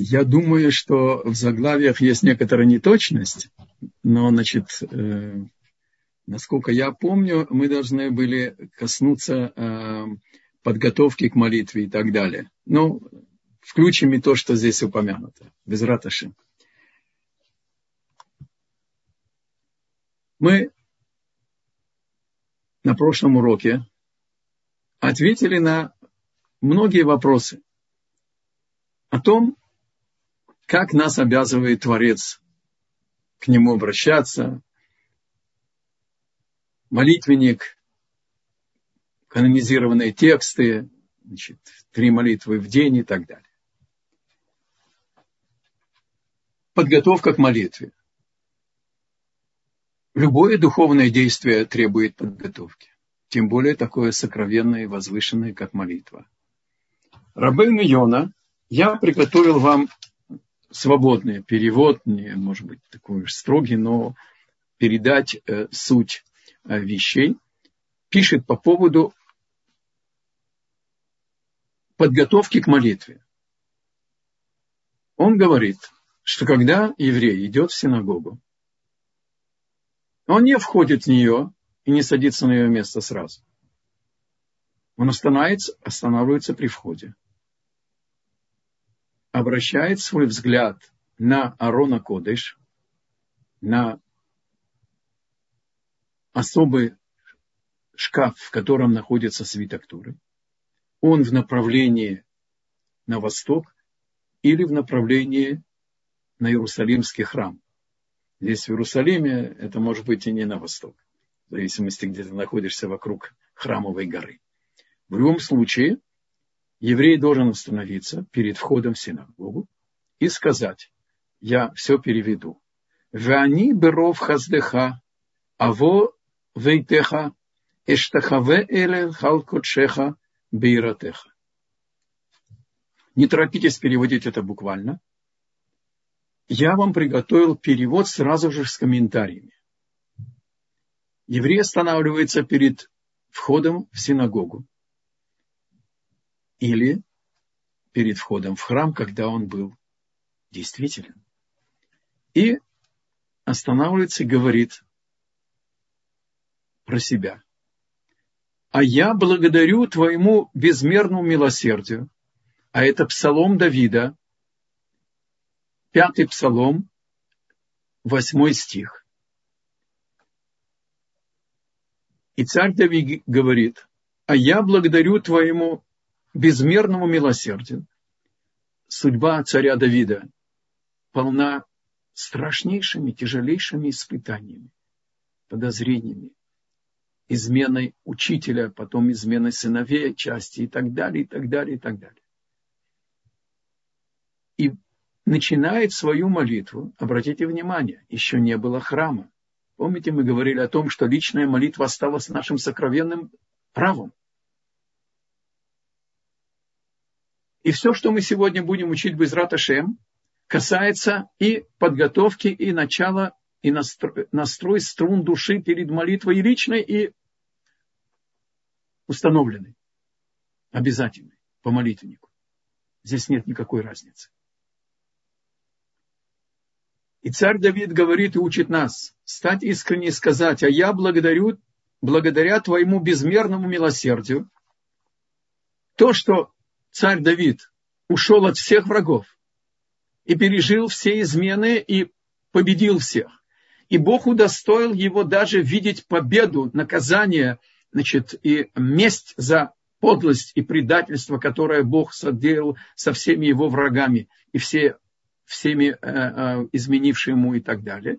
Я думаю, что в заглавиях есть некоторая неточность, но, значит, э, насколько я помню, мы должны были коснуться э, подготовки к молитве и так далее. Ну, включим и то, что здесь упомянуто. Без раташи. Мы на прошлом уроке ответили на многие вопросы о том, как нас обязывает Творец к Нему обращаться, молитвенник, канонизированные тексты, значит, три молитвы в день и так далее. Подготовка к молитве. Любое духовное действие требует подготовки. Тем более такое сокровенное и возвышенное, как молитва. Рабейн Йона, я приготовил вам свободный перевод, не может быть такой уж строгий, но передать э, суть э, вещей. Пишет по поводу подготовки к молитве. Он говорит, что когда еврей идет в синагогу, он не входит в нее и не садится на ее место сразу. Он останавливается, останавливается при входе. Обращает свой взгляд на Арона Кодыш, на особый шкаф, в котором находится свиток Туры. Он в направлении на восток или в направлении на Иерусалимский храм. Здесь в Иерусалиме это может быть и не на восток, в зависимости, где ты находишься вокруг храмовой горы. В любом случае, еврей должен остановиться перед входом в синагогу и сказать, я все переведу. Вани беров хаздеха, аво вейтеха, эштахаве эле халкотшеха бейратеха. Не торопитесь переводить это буквально я вам приготовил перевод сразу же с комментариями. Еврей останавливается перед входом в синагогу или перед входом в храм, когда он был действителен. И останавливается и говорит про себя. А я благодарю твоему безмерному милосердию. А это псалом Давида, пятый псалом, восьмой стих. И царь Давид говорит, а я благодарю твоему безмерному милосердию. Судьба царя Давида полна страшнейшими, тяжелейшими испытаниями, подозрениями, изменой учителя, потом изменой сыновей части и так далее, и так далее, и так далее. И начинает свою молитву, обратите внимание, еще не было храма. Помните, мы говорили о том, что личная молитва осталась нашим сокровенным правом. И все, что мы сегодня будем учить без Раташем, касается и подготовки, и начала, и настрой, настрой струн души перед молитвой личной, и установленной, обязательной по молитвеннику. Здесь нет никакой разницы. И царь Давид говорит и учит нас стать искренне и сказать, а я благодарю, благодаря твоему безмерному милосердию, то, что царь Давид ушел от всех врагов и пережил все измены и победил всех. И Бог удостоил его даже видеть победу, наказание, значит, и месть за подлость и предательство, которое Бог соделал со всеми его врагами. И все всеми э, э, изменивший ему и так далее.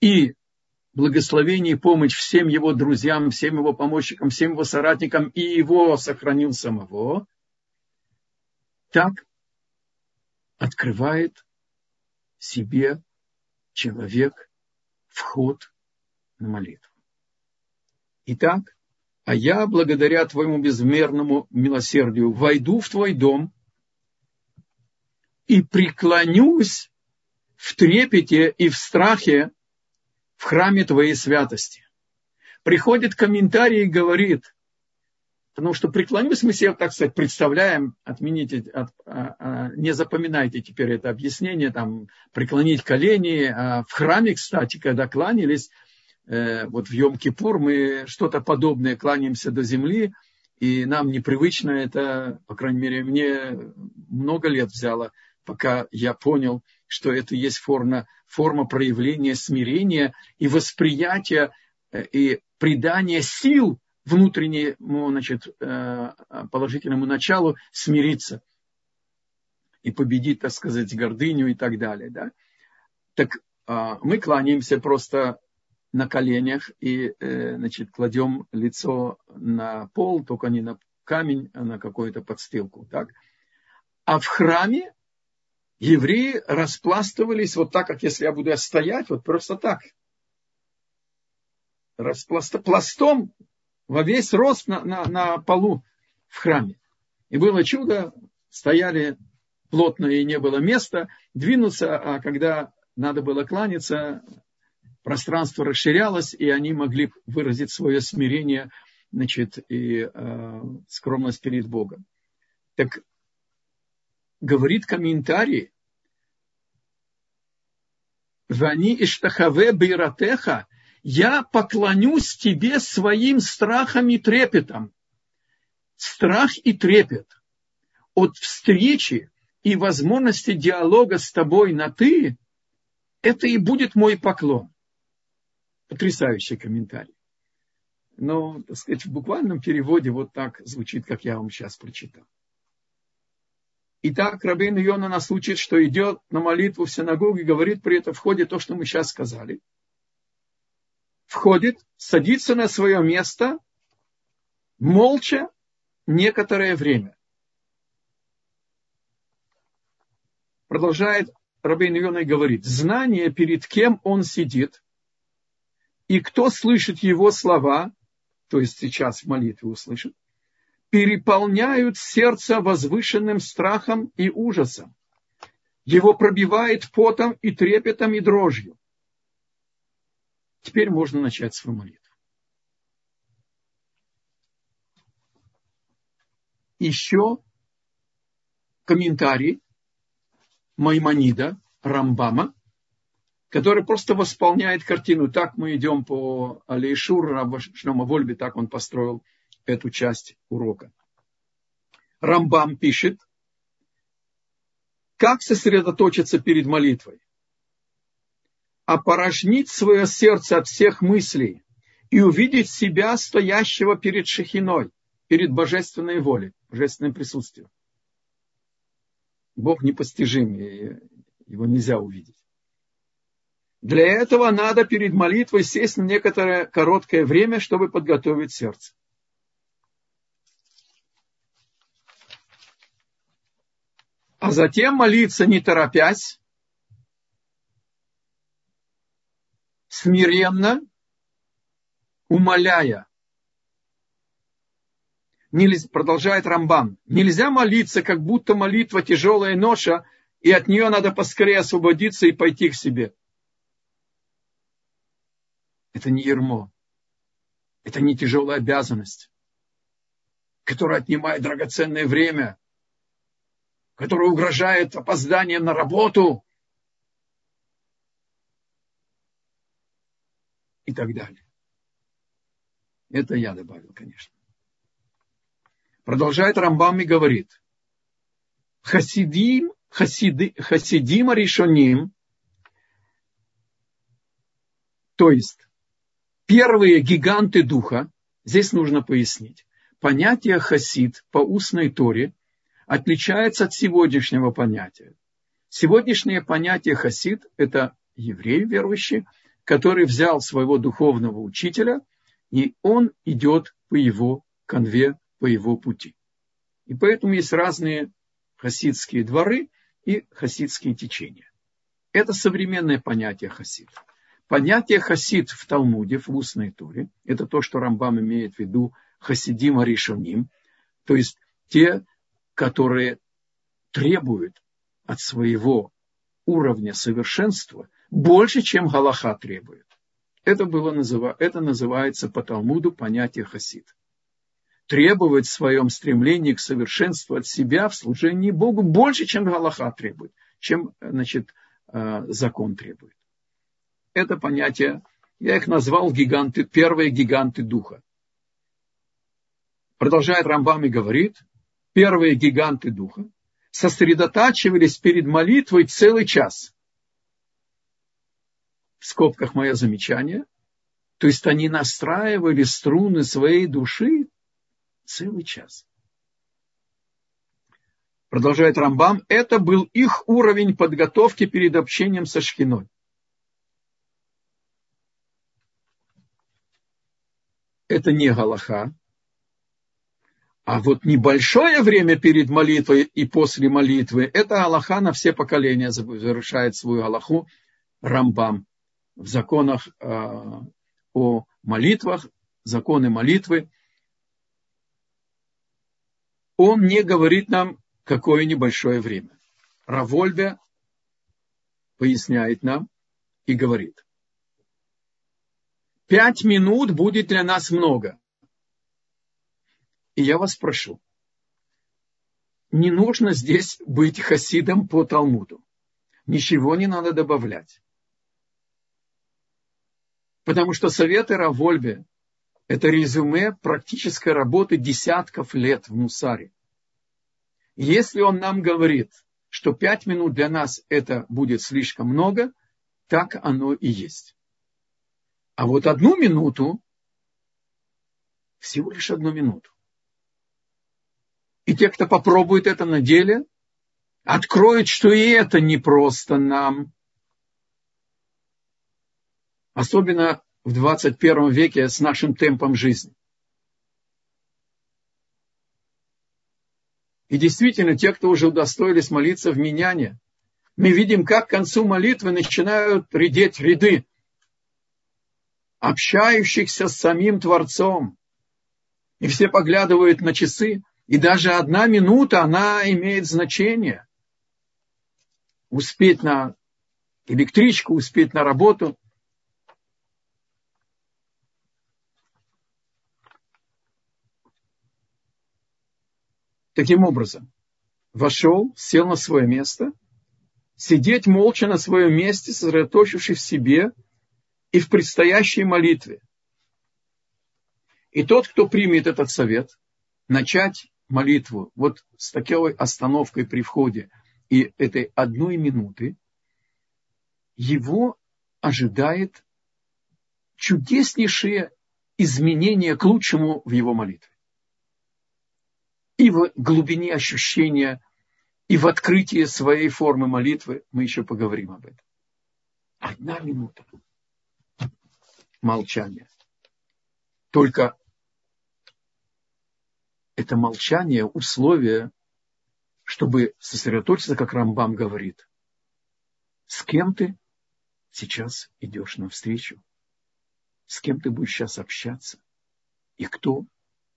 И благословение и помощь всем его друзьям, всем его помощникам, всем его соратникам, и его сохранил самого, так открывает себе человек вход на молитву. Итак, а я, благодаря твоему безмерному милосердию, войду в твой дом и преклонюсь в трепете и в страхе в храме Твоей святости. Приходит комментарий и говорит, Потому что преклонюсь, мы себе, так сказать, представляем, отмените, от, а, а, не запоминайте теперь это объяснение, там, преклонить колени. А в храме, кстати, когда кланялись, э, вот в Йом-Кипур мы что-то подобное кланяемся до земли, и нам непривычно это, по крайней мере, мне много лет взяло, пока я понял, что это есть форма, форма проявления смирения и восприятия э, и придания сил внутреннему значит, э, положительному началу смириться и победить, так сказать, гордыню и так далее. Да? Так а, мы кланяемся просто на коленях и э, значит, кладем лицо на пол, только не на камень, а на какую-то подстилку. Так? А в храме евреи распластывались вот так, как если я буду стоять, вот просто так. Распласт... Пластом во весь рост на, на, на полу в храме. И было чудо, стояли плотно и не было места двинуться, а когда надо было кланяться, пространство расширялось, и они могли выразить свое смирение значит, и э, скромность перед Богом. Так говорит комментарий, Вани иштахаве бейратеха, я поклонюсь тебе своим страхом и трепетом. Страх и трепет от встречи и возможности диалога с тобой на «ты» – это и будет мой поклон. Потрясающий комментарий. Но, так сказать, в буквальном переводе вот так звучит, как я вам сейчас прочитал. Итак, Рабин Йона нас учит, что идет на молитву в синагогу и говорит при этом в ходе то, что мы сейчас сказали – входит, садится на свое место, молча некоторое время. Продолжает Рабейн Йона и говорит, знание, перед кем он сидит, и кто слышит его слова, то есть сейчас в молитве услышит, переполняют сердце возвышенным страхом и ужасом. Его пробивает потом и трепетом и дрожью. Теперь можно начать свою молитву. Еще комментарий Маймонида, Рамбама, который просто восполняет картину. Так мы идем по Алейшур, Шлема Вольбе, так он построил эту часть урока. Рамбам пишет, как сосредоточиться перед молитвой опорожнить свое сердце от всех мыслей и увидеть себя, стоящего перед Шахиной, перед божественной волей, божественным присутствием. Бог непостижим, его нельзя увидеть. Для этого надо перед молитвой сесть на некоторое короткое время, чтобы подготовить сердце. А затем молиться не торопясь, смиренно, умоляя. Нельзя, продолжает Рамбан. Нельзя молиться, как будто молитва тяжелая ноша, и от нее надо поскорее освободиться и пойти к себе. Это не ермо. Это не тяжелая обязанность, которая отнимает драгоценное время, которая угрожает опозданием на работу, и так далее. Это я добавил, конечно. Продолжает Рамбам и говорит, Хасидим, хасиди, хасидим решоним, то есть первые гиганты духа, здесь нужно пояснить, понятие хасид по устной торе отличается от сегодняшнего понятия. Сегодняшнее понятие хасид – это еврей верующий, который взял своего духовного учителя, и он идет по его конве, по его пути. И поэтому есть разные хасидские дворы и хасидские течения. Это современное понятие хасид. Понятие хасид в Талмуде, в устной туре, это то, что Рамбам имеет в виду хасидим аришоним, то есть те, которые требуют от своего уровня совершенства больше, чем Галаха требует. Это, было, это называется по Талмуду понятие хасид. требовать в своем стремлении к совершенству от себя в служении Богу больше, чем Галаха требует, чем значит, э, закон требует. Это понятие, я их назвал гиганты, первые гиганты духа. Продолжает Рамбам и говорит, первые гиганты духа сосредотачивались перед молитвой целый час. В скобках мое замечание. То есть они настраивали струны своей души целый час. Продолжает Рамбам, это был их уровень подготовки перед общением со Шхиной. Это не Галаха, а вот небольшое время перед молитвой и после молитвы, это Аллаха на все поколения завершает свою Аллаху Рамбам в законах э, о молитвах, законы молитвы. Он не говорит нам, какое небольшое время. Равольбе поясняет нам и говорит. Пять минут будет для нас много. И я вас прошу, не нужно здесь быть хасидом по Талмуду. Ничего не надо добавлять. Потому что советы Равольбе – это резюме практической работы десятков лет в Мусаре. Если он нам говорит, что пять минут для нас это будет слишком много, так оно и есть. А вот одну минуту, всего лишь одну минуту, и те, кто попробует это на деле, откроют, что и это не просто нам. Особенно в 21 веке с нашим темпом жизни. И действительно, те, кто уже удостоились молиться в меняне, мы видим, как к концу молитвы начинают редеть ряды общающихся с самим Творцом. И все поглядывают на часы, и даже одна минута, она имеет значение. Успеть на электричку, успеть на работу. Таким образом, вошел, сел на свое место, сидеть молча на своем месте, сосредоточившись в себе и в предстоящей молитве. И тот, кто примет этот совет, начать молитву вот с такой остановкой при входе и этой одной минуты, его ожидает чудеснейшее изменение к лучшему в его молитве. И в глубине ощущения, и в открытии своей формы молитвы мы еще поговорим об этом. Одна минута. Молчание. Только это молчание условие, чтобы сосредоточиться, как Рамбам говорит. С кем ты сейчас идешь навстречу? С кем ты будешь сейчас общаться? И кто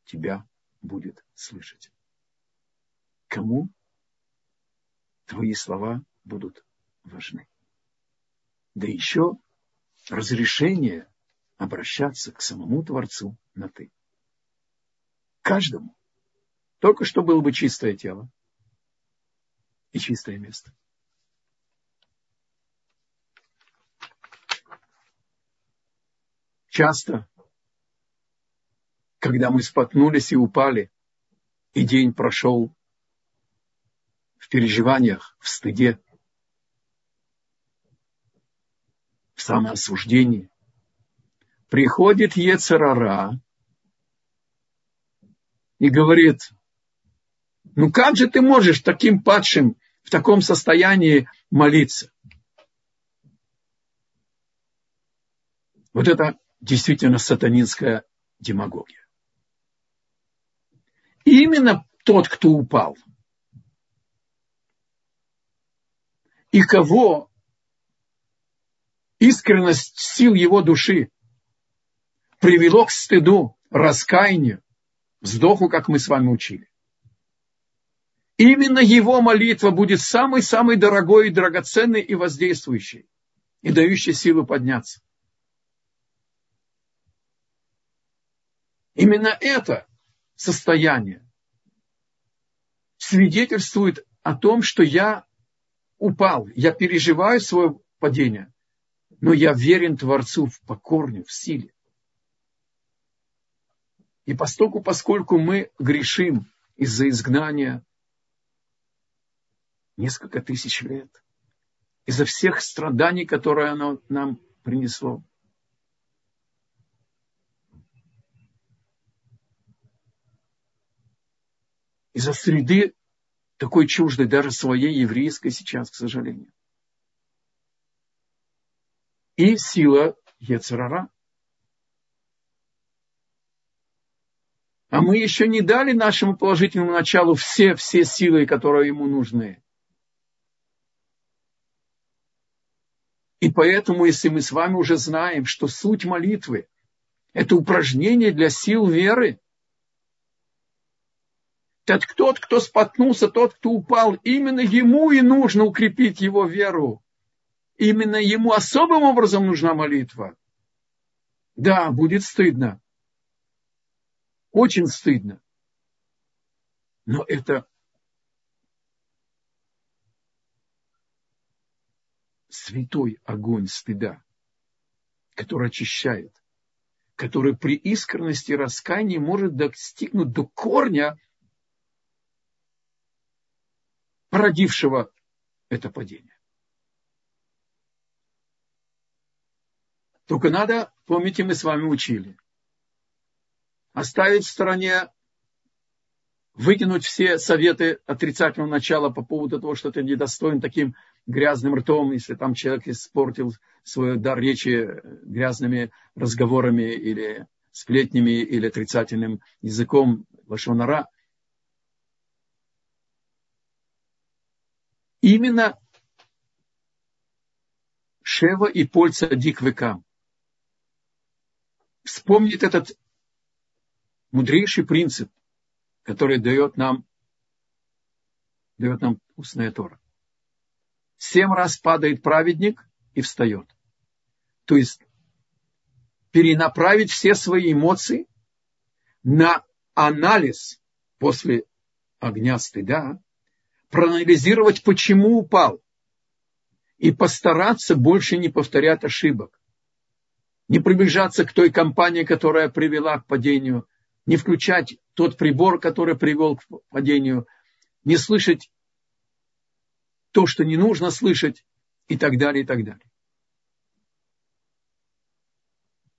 тебя будет слышать? Кому твои слова будут важны? Да еще разрешение обращаться к самому Творцу на «ты». Каждому. Только что было бы чистое тело и чистое место. Часто, когда мы споткнулись и упали, и день прошел в переживаниях, в стыде, в самоосуждении, приходит Ецерара и говорит, ну как же ты можешь таким падшим в таком состоянии молиться? Вот это действительно сатанинская демагогия. Именно тот, кто упал, и кого искренность сил его души привело к стыду, раскаянию, вздоху, как мы с вами учили. Именно его молитва будет самой-самой дорогой драгоценной и воздействующей, и дающей силу подняться. Именно это состояние свидетельствует о том, что я упал, я переживаю свое падение, но я верен Творцу по корню, в силе. И поскольку, поскольку мы грешим из-за изгнания несколько тысяч лет, из-за всех страданий, которые оно нам принесло, из-за среды такой чуждой, даже своей еврейской сейчас, к сожалению. И сила Ецерара. А мы еще не дали нашему положительному началу все, все силы, которые ему нужны. И поэтому, если мы с вами уже знаем, что суть молитвы – это упражнение для сил веры, так тот, кто споткнулся, тот, кто упал, именно ему и нужно укрепить его веру. Именно ему особым образом нужна молитва. Да, будет стыдно. Очень стыдно. Но это святой огонь стыда, который очищает, который при искренности раскаяния может достигнуть до корня, породившего это падение. Только надо, помните, мы с вами учили, оставить в стороне, выкинуть все советы отрицательного начала по поводу того, что ты недостоин таким грязным ртом, если там человек испортил свой дар речи грязными разговорами или сплетнями или отрицательным языком лошонара. Именно Шева и Поль Цадик Векам вспомнит этот мудрейший принцип, который дает нам, дает нам устная Тора. Семь раз падает праведник и встает. То есть перенаправить все свои эмоции на анализ после огня стыда, проанализировать, почему упал, и постараться больше не повторять ошибок не приближаться к той компании, которая привела к падению, не включать тот прибор, который привел к падению, не слышать то, что не нужно слышать, и так далее, и так далее.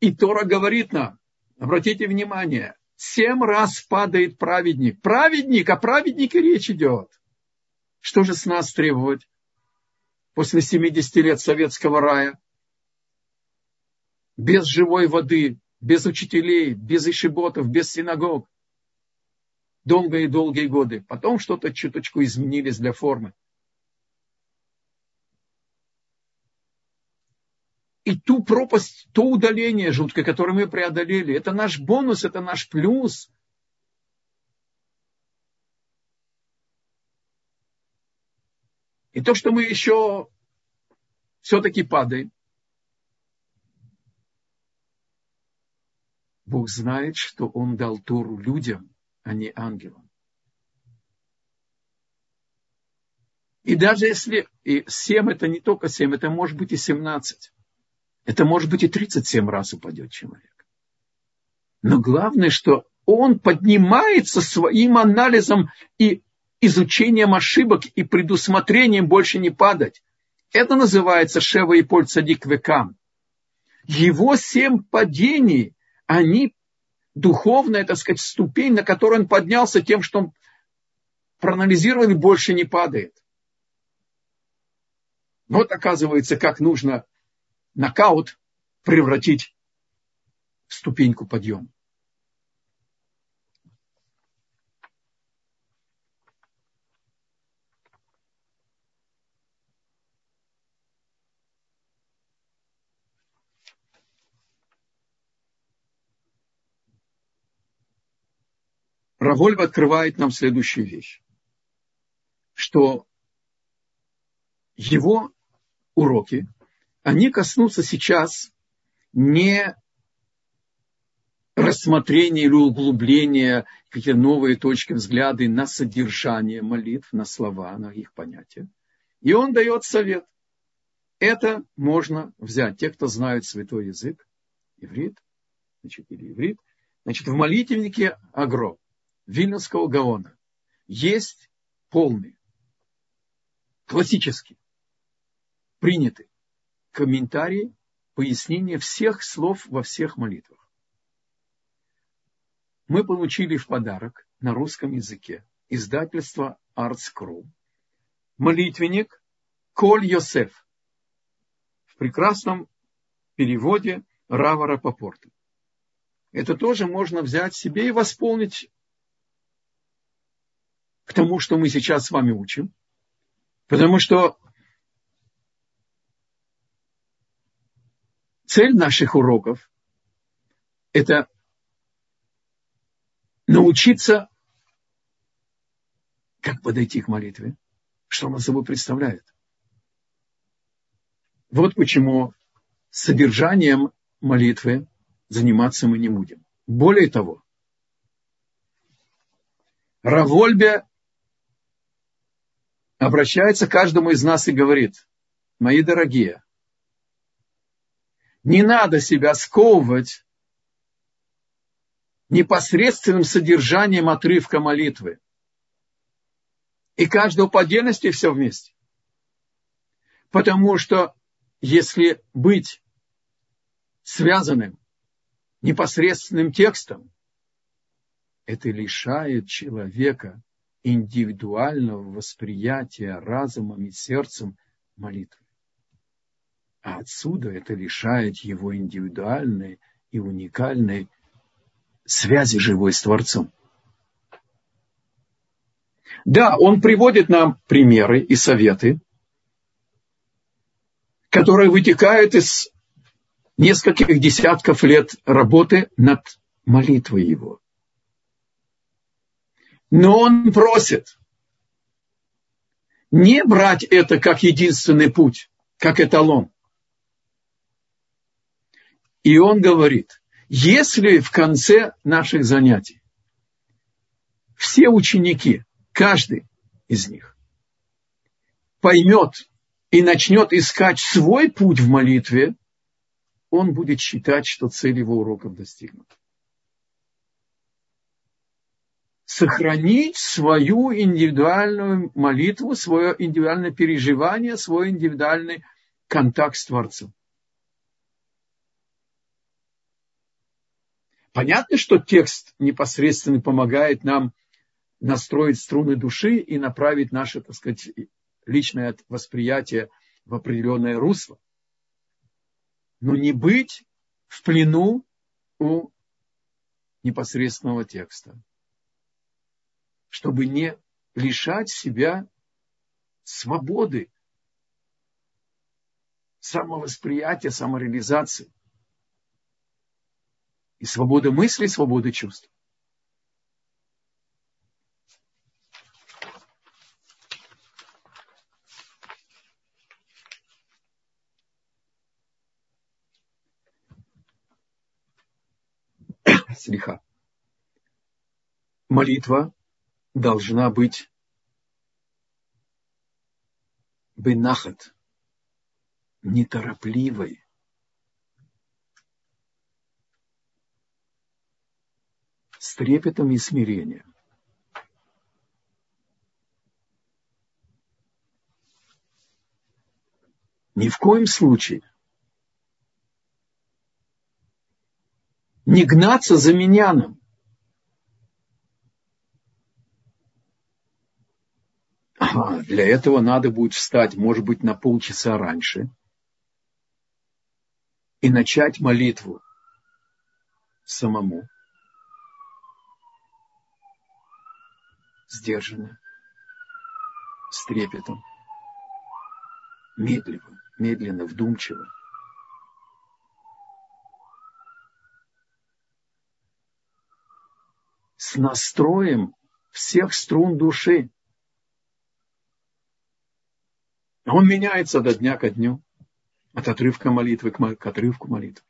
И Тора говорит нам, обратите внимание, семь раз падает праведник. Праведник, о праведнике речь идет. Что же с нас требовать после 70 лет советского рая? без живой воды, без учителей, без ишиботов, без синагог. Долгие и долгие годы. Потом что-то чуточку изменились для формы. И ту пропасть, то удаление жуткое, которое мы преодолели, это наш бонус, это наш плюс. И то, что мы еще все-таки падаем, Бог знает, что Он дал Тору людям, а не ангелам. И даже если и 7 это не только 7, это может быть и 17. Это может быть и 37 раз упадет человек. Но главное, что он поднимается своим анализом и изучением ошибок и предусмотрением больше не падать. Это называется Шева и Поль Цадик. Его семь падений они духовная, так сказать, ступень, на которую он поднялся тем, что он проанализировал и больше не падает. Вот оказывается, как нужно нокаут превратить в ступеньку подъема. Равольв открывает нам следующую вещь, что его уроки, они коснутся сейчас не рассмотрение или углубление, какие-то новые точки взгляды на содержание молитв, на слова, на их понятия. И он дает совет. Это можно взять. Те, кто знают святой язык, иврит, значит, или иврит, значит, в молитвеннике Агро, Вильнюсского Гаона, есть полный, классический, принятый комментарий, пояснение всех слов во всех молитвах. Мы получили в подарок на русском языке издательство Arts.Crew молитвенник Коль Йосеф в прекрасном переводе Равара Попорта. Это тоже можно взять себе и восполнить к тому, что мы сейчас с вами учим. Потому что цель наших уроков – это научиться, как подойти к молитве, что она собой представляет. Вот почему содержанием молитвы заниматься мы не будем. Более того, Равольбе обращается к каждому из нас и говорит, мои дорогие, не надо себя сковывать непосредственным содержанием отрывка молитвы. И каждого по отдельности все вместе. Потому что если быть связанным непосредственным текстом, это лишает человека индивидуального восприятия разумом и сердцем молитвы. А отсюда это лишает его индивидуальной и уникальной связи живой с Творцом. Да, он приводит нам примеры и советы, которые вытекают из нескольких десятков лет работы над молитвой его. Но он просит не брать это как единственный путь, как эталон. И он говорит, если в конце наших занятий все ученики, каждый из них, поймет и начнет искать свой путь в молитве, он будет считать, что цель его уроков достигнута. Сохранить свою индивидуальную молитву, свое индивидуальное переживание, свой индивидуальный контакт с Творцом. Понятно, что текст непосредственно помогает нам настроить струны души и направить наше, так сказать, личное восприятие в определенное русло но не быть в плену у непосредственного текста, чтобы не лишать себя свободы, самовосприятия, самореализации и свободы мысли, свободы чувств. слиха. Молитва должна быть бенахат, неторопливой. С трепетом и смирением. Ни в коем случае не гнаться за миньяном. Для этого надо будет встать, может быть, на полчаса раньше и начать молитву самому. Сдержанно, с трепетом, медленно, медленно, вдумчиво. с настроем всех струн души. Он меняется до дня ко дню, от отрывка молитвы к отрывку молитвы.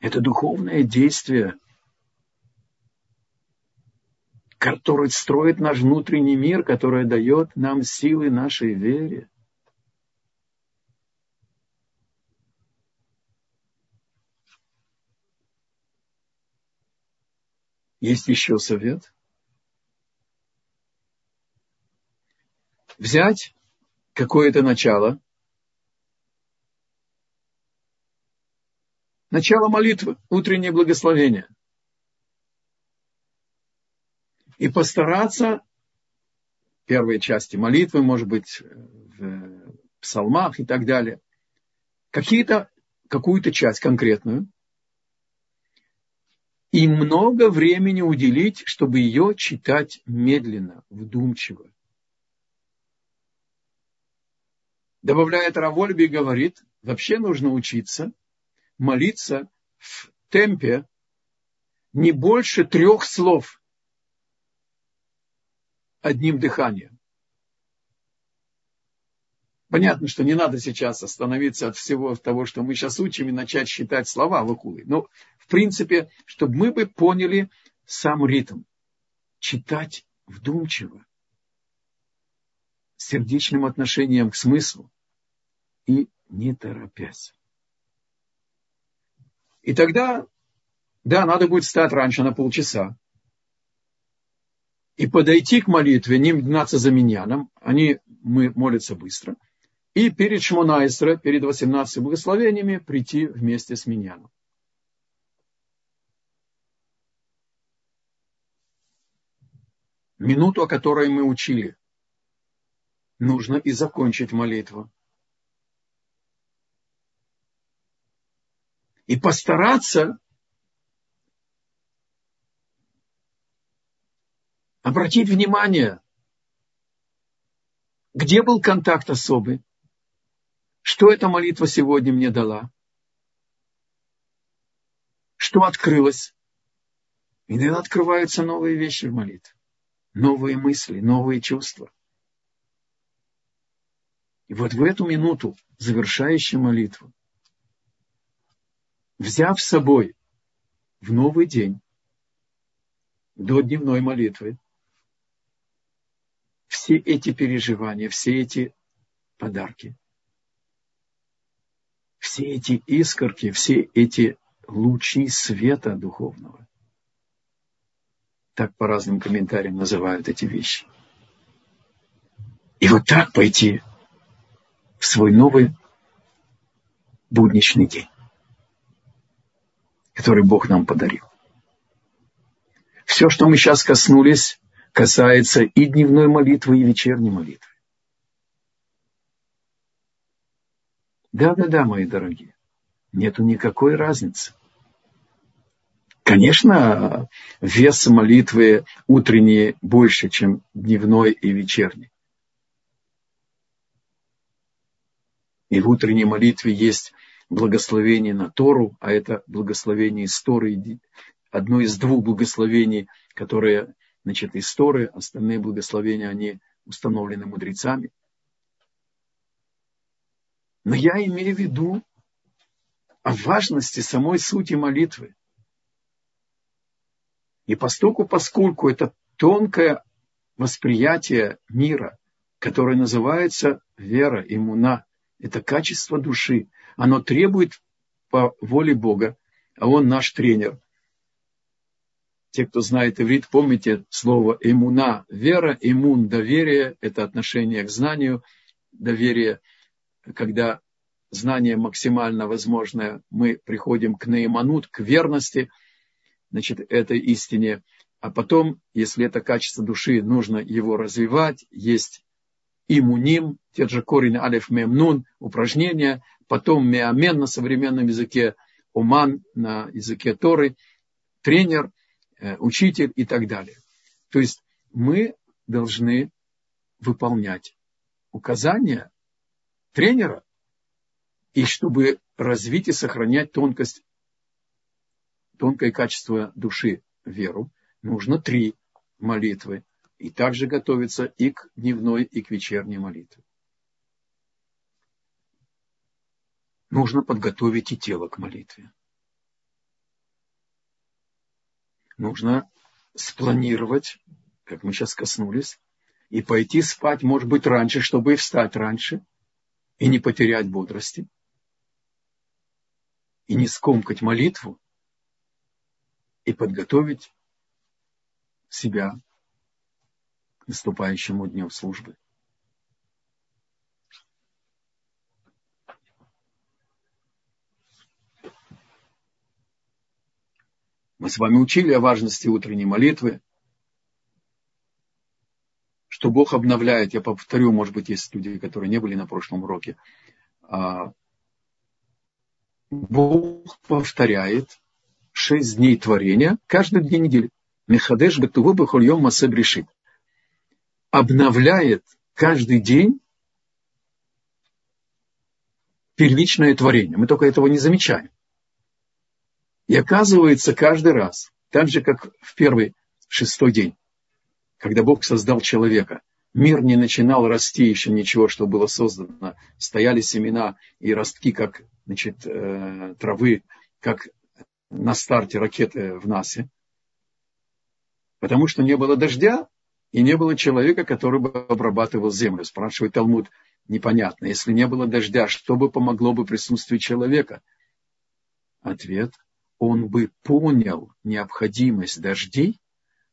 Это духовное действие, которое строит наш внутренний мир, которое дает нам силы нашей вере. Есть еще совет. Взять какое-то начало, начало молитвы, утреннее благословение. И постараться первой части молитвы, может быть, в псалмах и так далее, какие-то, какую-то часть конкретную, и много времени уделить, чтобы ее читать медленно, вдумчиво. Добавляет Равольби говорит, вообще нужно учиться молиться в темпе не больше трех слов одним дыханием. Понятно, что не надо сейчас остановиться от всего того, что мы сейчас учим, и начать считать слова вакулы. Но, в принципе, чтобы мы бы поняли сам ритм. Читать вдумчиво, сердечным отношением к смыслу и не торопясь. И тогда, да, надо будет встать раньше на полчаса и подойти к молитве, не гнаться за миньяном, они мы молятся быстро, и перед Шмонайстро, перед 18 благословениями прийти вместе с миньяном. Минуту, о которой мы учили, нужно и закончить молитву. И постараться обратить внимание, где был контакт особый, что эта молитва сегодня мне дала, что открылось. Иногда открываются новые вещи в молитве, новые мысли, новые чувства. И вот в эту минуту, завершающую молитву, взяв с собой в новый день, до дневной молитвы, все эти переживания, все эти подарки, все эти искорки, все эти лучи света духовного. Так по разным комментариям называют эти вещи. И вот так пойти свой новый будничный день, который Бог нам подарил. Все, что мы сейчас коснулись, касается и дневной молитвы, и вечерней молитвы. Да-да-да, мои дорогие, нету никакой разницы. Конечно, вес молитвы утренней больше, чем дневной и вечерней. И в утренней молитве есть благословение на Тору, а это благословение из Торы, одно из двух благословений, которые значит, из остальные благословения, они установлены мудрецами. Но я имею в виду о важности самой сути молитвы. И поскольку, поскольку это тонкое восприятие мира, которое называется вера, иммуна, это качество души, оно требует по воле Бога, а Он наш тренер, те, кто знает иврит, помните слово имуна, вера, имун, доверие, это отношение к знанию, доверие, когда знание максимально возможное, мы приходим к наиманут, к верности, значит, этой истине, а потом, если это качество души, нужно его развивать, есть имуним, те же корень алиф мемнун, упражнения, потом меамен на современном языке, уман на языке Торы, тренер – Э, учитель и так далее. То есть мы должны выполнять указания тренера, и чтобы развить и сохранять тонкость, тонкое качество души, веру, нужно три молитвы. И также готовиться и к дневной, и к вечерней молитве. Нужно подготовить и тело к молитве. нужно спланировать, как мы сейчас коснулись, и пойти спать, может быть, раньше, чтобы и встать раньше, и не потерять бодрости, и не скомкать молитву, и подготовить себя наступающему дню службы. Мы с вами учили о важности утренней молитвы, что Бог обновляет, я повторю, может быть, есть люди, которые не были на прошлом уроке, а, Бог повторяет шесть дней творения каждый день недели. Мехадеш бетуво бехольем масеб решит. Обновляет каждый день первичное творение. Мы только этого не замечаем. И оказывается, каждый раз, так же, как в первый шестой день, когда Бог создал человека, мир не начинал расти еще ничего, что было создано. Стояли семена и ростки, как значит, э, травы, как на старте ракеты в НАСе. Потому что не было дождя и не было человека, который бы обрабатывал землю. Спрашивает Талмуд, непонятно. Если не было дождя, что бы помогло бы присутствию человека? Ответ – он бы понял необходимость дождей,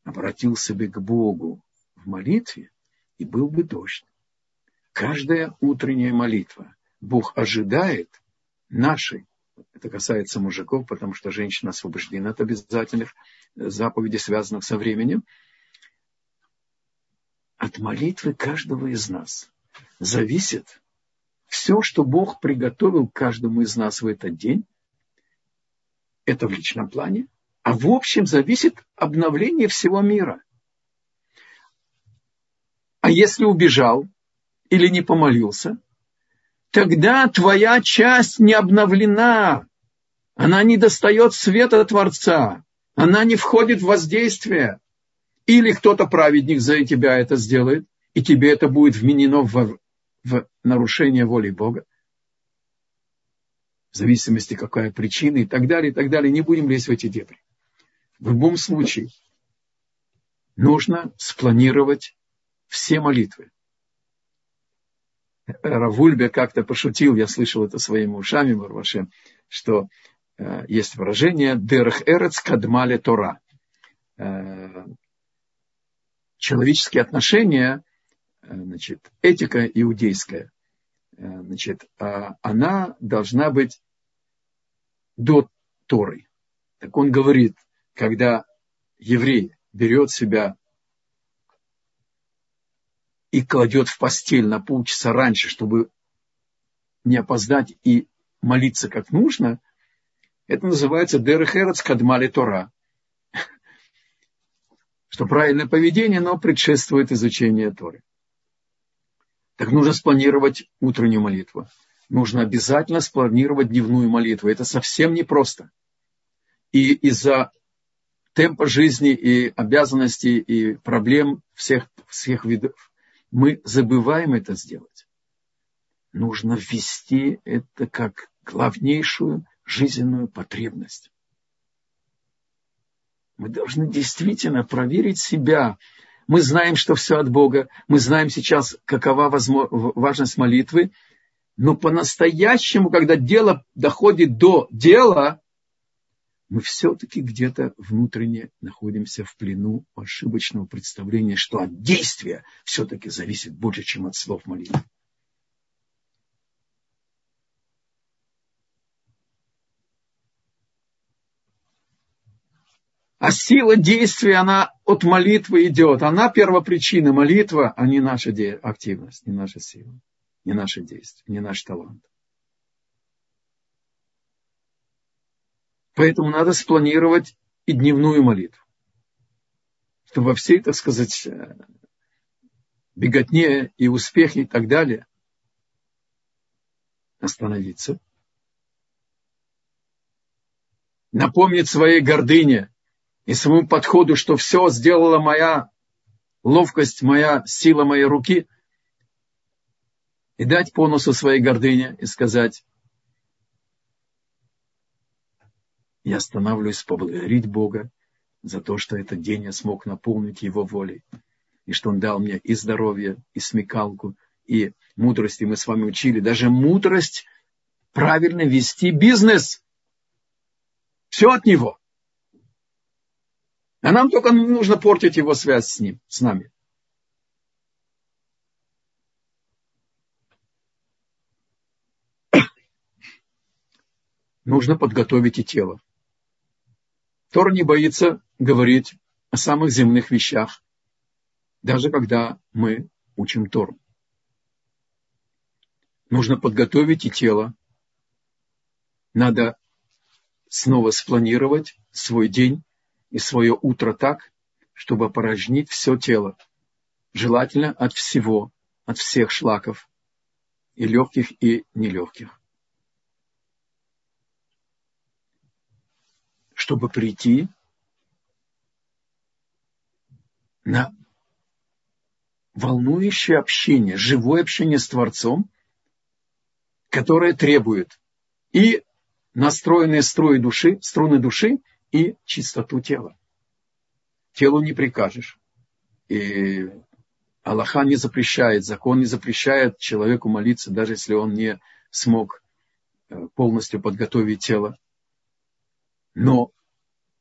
обратился бы к Богу в молитве, и был бы дождь. Каждая утренняя молитва Бог ожидает нашей, это касается мужиков, потому что женщина освобождена от обязательных заповедей, связанных со временем, от молитвы каждого из нас зависит все, что Бог приготовил каждому из нас в этот день, это в личном плане, а в общем зависит обновление всего мира. А если убежал или не помолился, тогда твоя часть не обновлена. Она не достает света Творца. Она не входит в воздействие. Или кто-то праведник за тебя это сделает, и тебе это будет вменено в, в нарушение воли Бога в зависимости какая причина и так далее, и так далее. Не будем лезть в эти дебри. В любом случае, нужно спланировать все молитвы. Равульбе как-то пошутил, я слышал это своими ушами, Марваше, что э, есть выражение «дерх эрец кадмале Тора». Э, человеческие отношения, э, значит, этика иудейская, э, значит, э, она должна быть до Торы. Так он говорит, когда еврей берет себя и кладет в постель на полчаса раньше, чтобы не опоздать и молиться как нужно, это называется дерехерец кадмали Тора. Что правильное поведение, но предшествует изучению Торы. Так нужно спланировать утреннюю молитву нужно обязательно спланировать дневную молитву. Это совсем непросто. И из-за темпа жизни и обязанностей и проблем всех, всех видов мы забываем это сделать. Нужно ввести это как главнейшую жизненную потребность. Мы должны действительно проверить себя. Мы знаем, что все от Бога. Мы знаем сейчас, какова важность молитвы. Но по-настоящему, когда дело доходит до дела, мы все-таки где-то внутренне находимся в плену ошибочного представления, что от действия все-таки зависит больше, чем от слов молитвы. А сила действия, она от молитвы идет. Она первопричина. Молитва, а не наша активность, не наша сила не наше действие, не наш талант. Поэтому надо спланировать и дневную молитву. Чтобы во всей, так сказать, э, беготне и успехе и так далее остановиться. Напомнить своей гордыне и своему подходу, что все сделала моя ловкость, моя сила моей руки, и дать по носу своей гордыне и сказать, я останавливаюсь поблагодарить Бога за то, что этот день я смог наполнить Его волей. И что Он дал мне и здоровье, и смекалку, и мудрость. И мы с вами учили даже мудрость правильно вести бизнес. Все от Него. А нам только нужно портить Его связь с Ним, с нами. нужно подготовить и тело. Тор не боится говорить о самых земных вещах, даже когда мы учим Тору. Нужно подготовить и тело. Надо снова спланировать свой день и свое утро так, чтобы опорожнить все тело. Желательно от всего, от всех шлаков, и легких, и нелегких. чтобы прийти на волнующее общение, живое общение с Творцом, которое требует и настроенные струи души, струны души и чистоту тела. Телу не прикажешь. И Аллаха не запрещает, закон не запрещает человеку молиться, даже если он не смог э, полностью подготовить тело. Но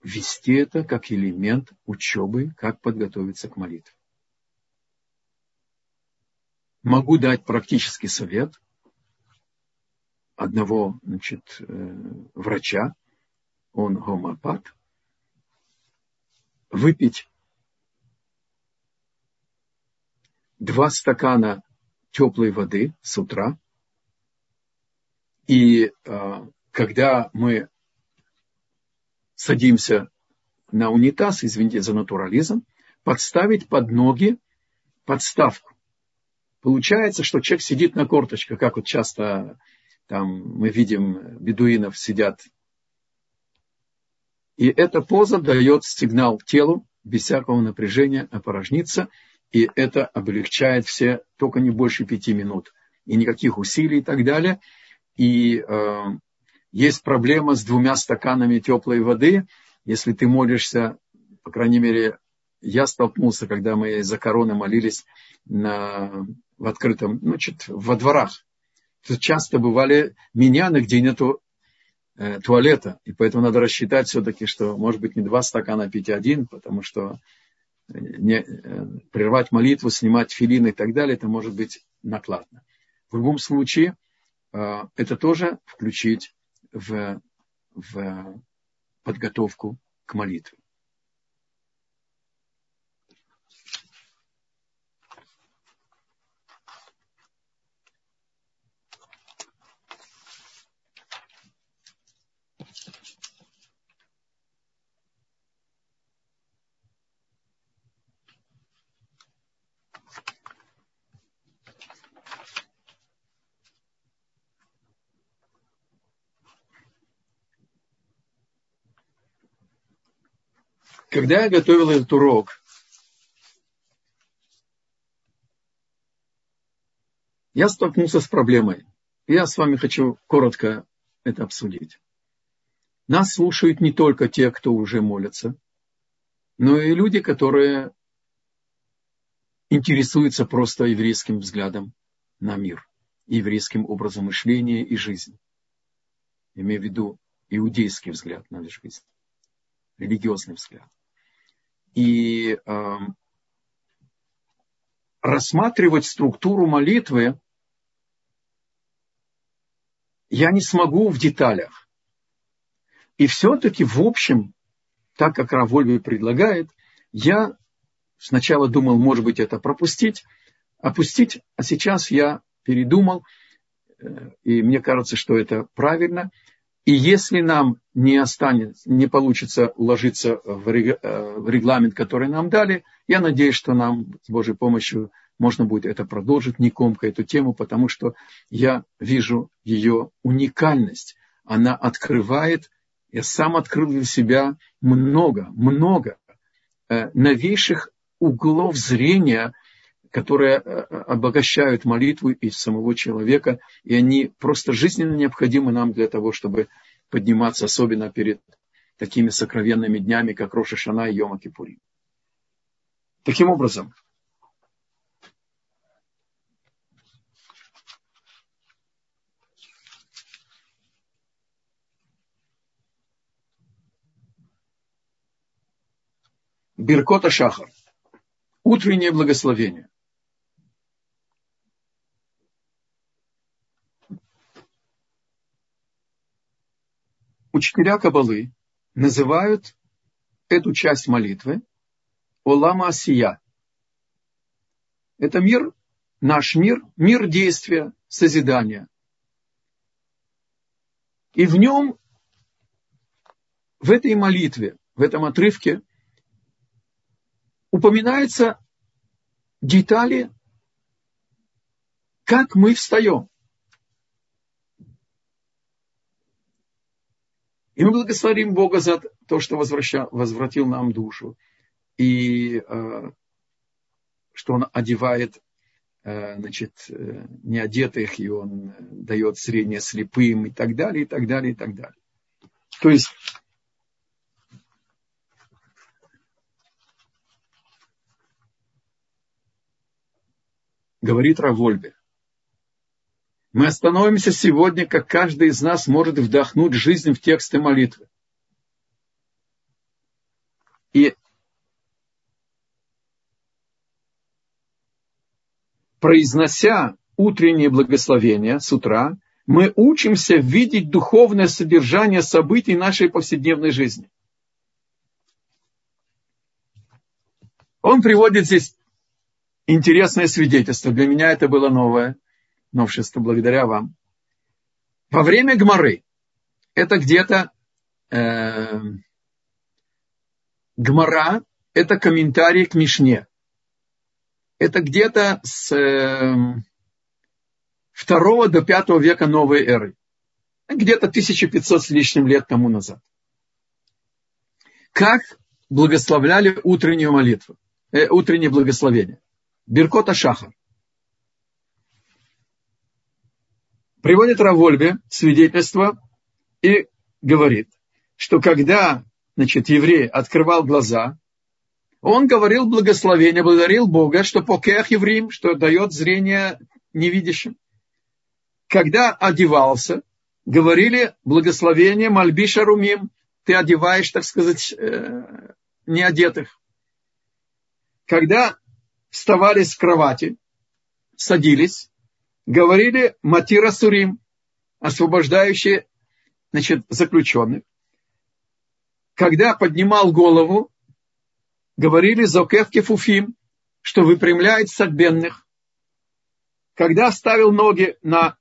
вести это как элемент учебы, как подготовиться к молитве. Могу дать практический совет одного значит, э, врача, он гомопат, выпить два стакана теплой воды с утра. И э, когда мы садимся на унитаз, извините за натурализм, подставить под ноги подставку. Получается, что человек сидит на корточках, как вот часто там мы видим бедуинов сидят. И эта поза дает сигнал телу без всякого напряжения опорожниться, и это облегчает все только не больше пяти минут. И никаких усилий и так далее. И э, есть проблема с двумя стаканами теплой воды. Если ты молишься, по крайней мере, я столкнулся, когда мы из-за короны молились на, в открытом, чуть во дворах. Тут часто бывали меняны, где нету э, туалета. И поэтому надо рассчитать все-таки, что может быть не два стакана, а пить один, потому что не, э, прервать молитву, снимать филин и так далее, это может быть накладно. В любом случае, э, это тоже включить в, в подготовку к молитве. Когда я готовил этот урок, я столкнулся с проблемой. Я с вами хочу коротко это обсудить. Нас слушают не только те, кто уже молятся, но и люди, которые интересуются просто еврейским взглядом на мир, еврейским образом мышления и жизни. Имею в виду иудейский взгляд на жизнь, религиозный взгляд и э, рассматривать структуру молитвы я не смогу в деталях. И все-таки в общем, так как Равольви предлагает, я сначала думал, может быть, это пропустить, опустить, а сейчас я передумал, э, и мне кажется, что это правильно – и если нам не останется, не получится уложиться в регламент, который нам дали, я надеюсь, что нам с Божьей помощью можно будет это продолжить, не комка эту тему, потому что я вижу ее уникальность. Она открывает, я сам открыл для себя много, много э, новейших углов зрения, которые э, обогащают молитву и самого человека, и они просто жизненно необходимы нам для того, чтобы подниматься, особенно перед такими сокровенными днями, как Роша Шана и Йома Кипурим. Таким образом, Биркота Шахар. Утреннее благословение. Учителя Кабалы называют эту часть молитвы Олама Асия. Это мир, наш мир, мир действия, созидания. И в нем, в этой молитве, в этом отрывке – упоминаются детали, как мы встаем. И мы благодарим Бога за то, что возвращал, возвратил нам душу. И э, что Он одевает э, значит, э, неодетых, и Он дает зрение слепым, и так далее, и так далее, и так далее. То есть говорит Равольбе. Мы остановимся сегодня, как каждый из нас может вдохнуть жизнь в тексты молитвы. И произнося утреннее благословение с утра, мы учимся видеть духовное содержание событий нашей повседневной жизни. Он приводит здесь интересное свидетельство. Для меня это было новое новшество, благодаря вам. Во время Гмары, это где-то э, Гмара, это комментарий к Мишне. Это где-то с э, 2 до 5 века новой эры. Где-то 1500 с лишним лет тому назад. Как благословляли утреннюю молитву, э, утреннее благословение. Биркота Шахар. Приводит Равольбе свидетельство и говорит, что когда значит, еврей открывал глаза, он говорил благословение, благодарил Бога, что покех евреям, что дает зрение невидящим. Когда одевался, говорили благословение Мальбиша Румим, ты одеваешь, так сказать, э, неодетых. Когда вставали с кровати, садились, говорили Матира Сурим, освобождающие значит, заключенных. Когда поднимал голову, говорили Зокев Кефуфим, что выпрямляет сагбенных. Когда ставил ноги на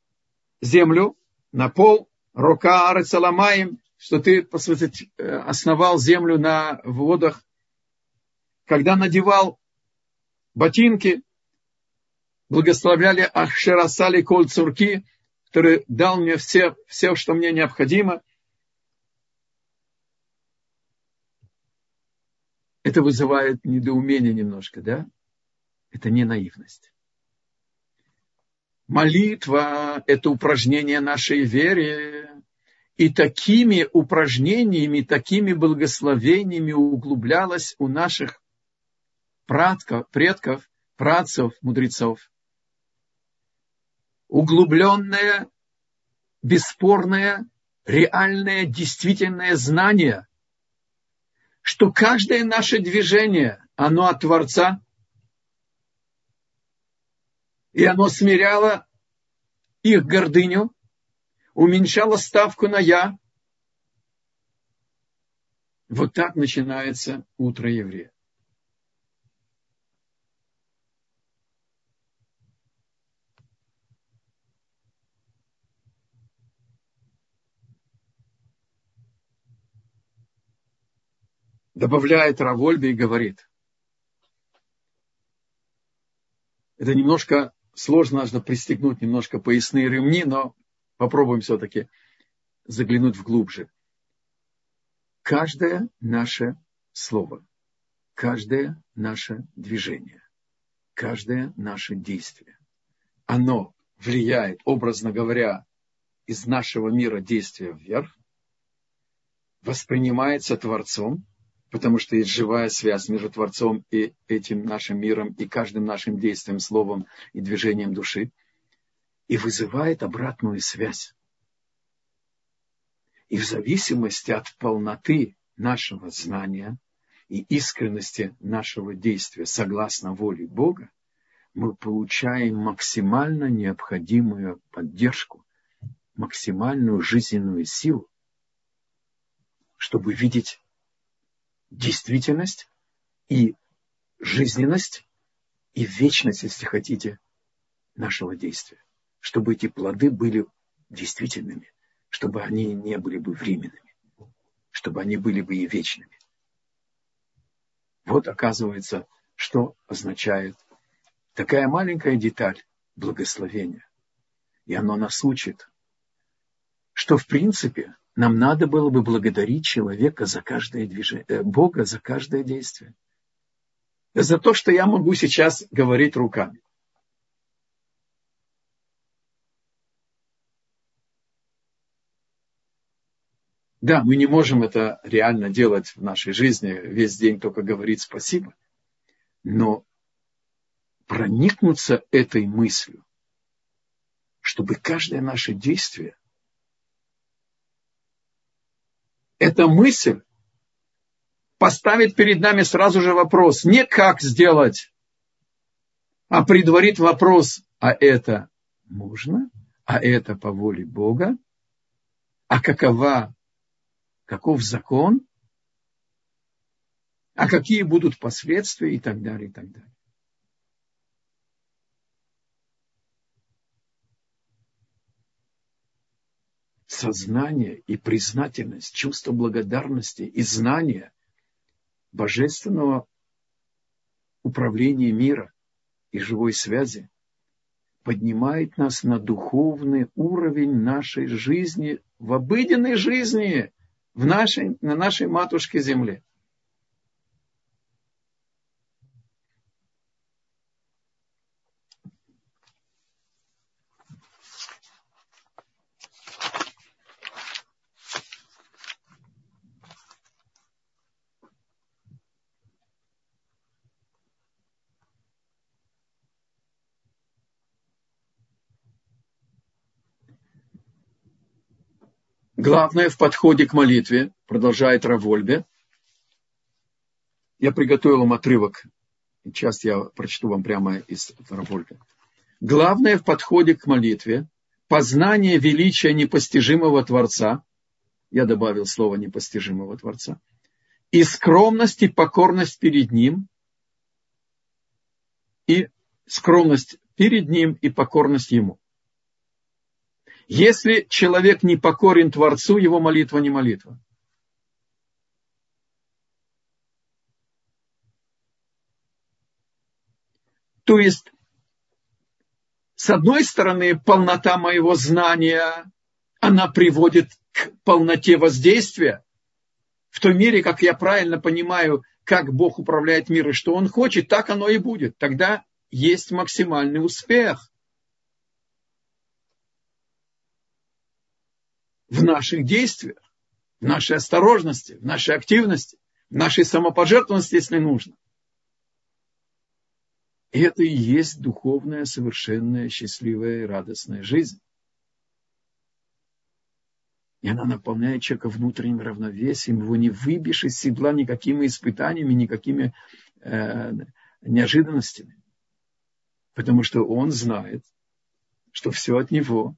землю, на пол, рука Арацаламаем, что ты, по сути, основал землю на водах. Когда надевал ботинки, благословляли Ахшерасали Коль Цурки, который дал мне все, все, что мне необходимо. Это вызывает недоумение немножко, да? Это не наивность. Молитва – это упражнение нашей вере. И такими упражнениями, такими благословениями углублялась у наших предков, предков працев, мудрецов. Углубленное, бесспорное, реальное, действительное знание, что каждое наше движение, оно от Творца, и оно смиряло их гордыню, уменьшало ставку на «я». Вот так начинается утро еврея. Добавляет Равольбе и говорит. Это немножко сложно, нужно пристегнуть немножко поясные ремни, но попробуем все-таки заглянуть вглубже. Каждое наше слово, каждое наше движение, каждое наше действие, оно влияет, образно говоря, из нашего мира действия вверх, воспринимается Творцом, потому что есть живая связь между Творцом и этим нашим миром, и каждым нашим действием, словом и движением души, и вызывает обратную связь. И в зависимости от полноты нашего знания и искренности нашего действия согласно воле Бога, мы получаем максимально необходимую поддержку, максимальную жизненную силу, чтобы видеть действительность и жизненность и вечность, если хотите, нашего действия. Чтобы эти плоды были действительными, чтобы они не были бы временными, чтобы они были бы и вечными. Вот оказывается, что означает такая маленькая деталь благословения. И оно нас учит, что в принципе нам надо было бы благодарить человека за каждое движение, э, Бога за каждое действие. За то, что я могу сейчас говорить руками. Да, мы не можем это реально делать в нашей жизни, весь день только говорить спасибо. Но проникнуться этой мыслью, чтобы каждое наше действие, эта мысль поставит перед нами сразу же вопрос, не как сделать, а предварит вопрос, а это можно, а это по воле Бога, а какова каков закон, а какие будут последствия и так далее, и так далее. Сознание и признательность, чувство благодарности и знание божественного управления мира и живой связи поднимает нас на духовный уровень нашей жизни, в обыденной жизни – в нашей, на нашей матушке земле. Главное в подходе к молитве, продолжает Равольбе, я приготовил вам отрывок, сейчас я прочту вам прямо из Равольбе. Главное в подходе к молитве – познание величия непостижимого Творца, я добавил слово непостижимого Творца, и скромность и покорность перед Ним, и скромность перед Ним и покорность Ему. Если человек не покорен Творцу, его молитва не молитва. То есть, с одной стороны, полнота моего знания, она приводит к полноте воздействия. В той мере, как я правильно понимаю, как Бог управляет миром и что Он хочет, так оно и будет. Тогда есть максимальный успех. В наших действиях, в нашей осторожности, в нашей активности, в нашей самопожертвованности, если нужно. Это и есть духовная, совершенная, счастливая и радостная жизнь. И она наполняет человека внутренним равновесием, его не выбьешь из седла никакими испытаниями, никакими э, неожиданностями. Потому что он знает, что все от него,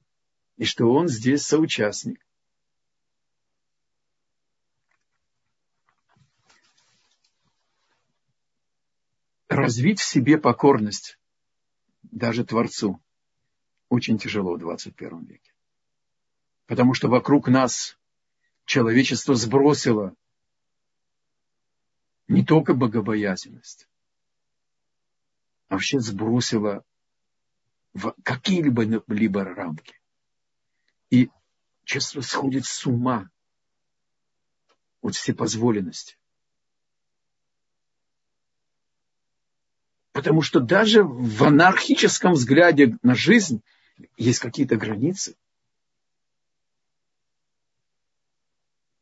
и что он здесь соучастник. Развить в себе покорность даже Творцу очень тяжело в 21 веке. Потому что вокруг нас человечество сбросило не только богобоязненность, а вообще сбросило в какие-либо либо рамки. И честно сходит с ума от всепозволенности. Потому что даже в анархическом взгляде на жизнь есть какие-то границы.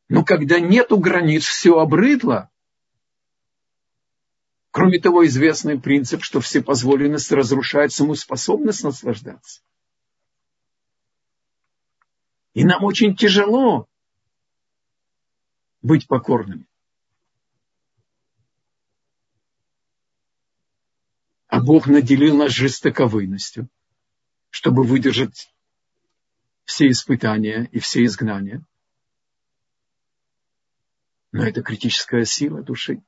Но когда нету границ, все обрыдло. Кроме того, известный принцип, что всепозволенность разрушает саму способность наслаждаться. И нам очень тяжело быть покорными. Бог наделил нас жестоковыйностью, чтобы выдержать все испытания и все изгнания. Но это критическая сила души.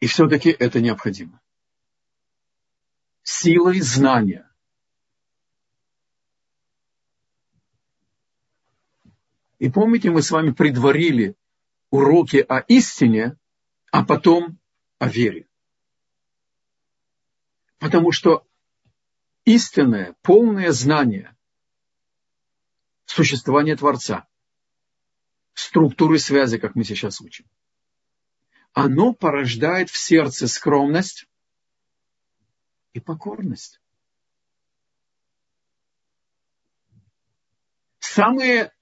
И все-таки это необходимо. Силой знания. И помните, мы с вами предварили уроки о истине, а потом о вере. Потому что истинное, полное знание существования Творца, структуры связи, как мы сейчас учим, оно порождает в сердце скромность и покорность. Самые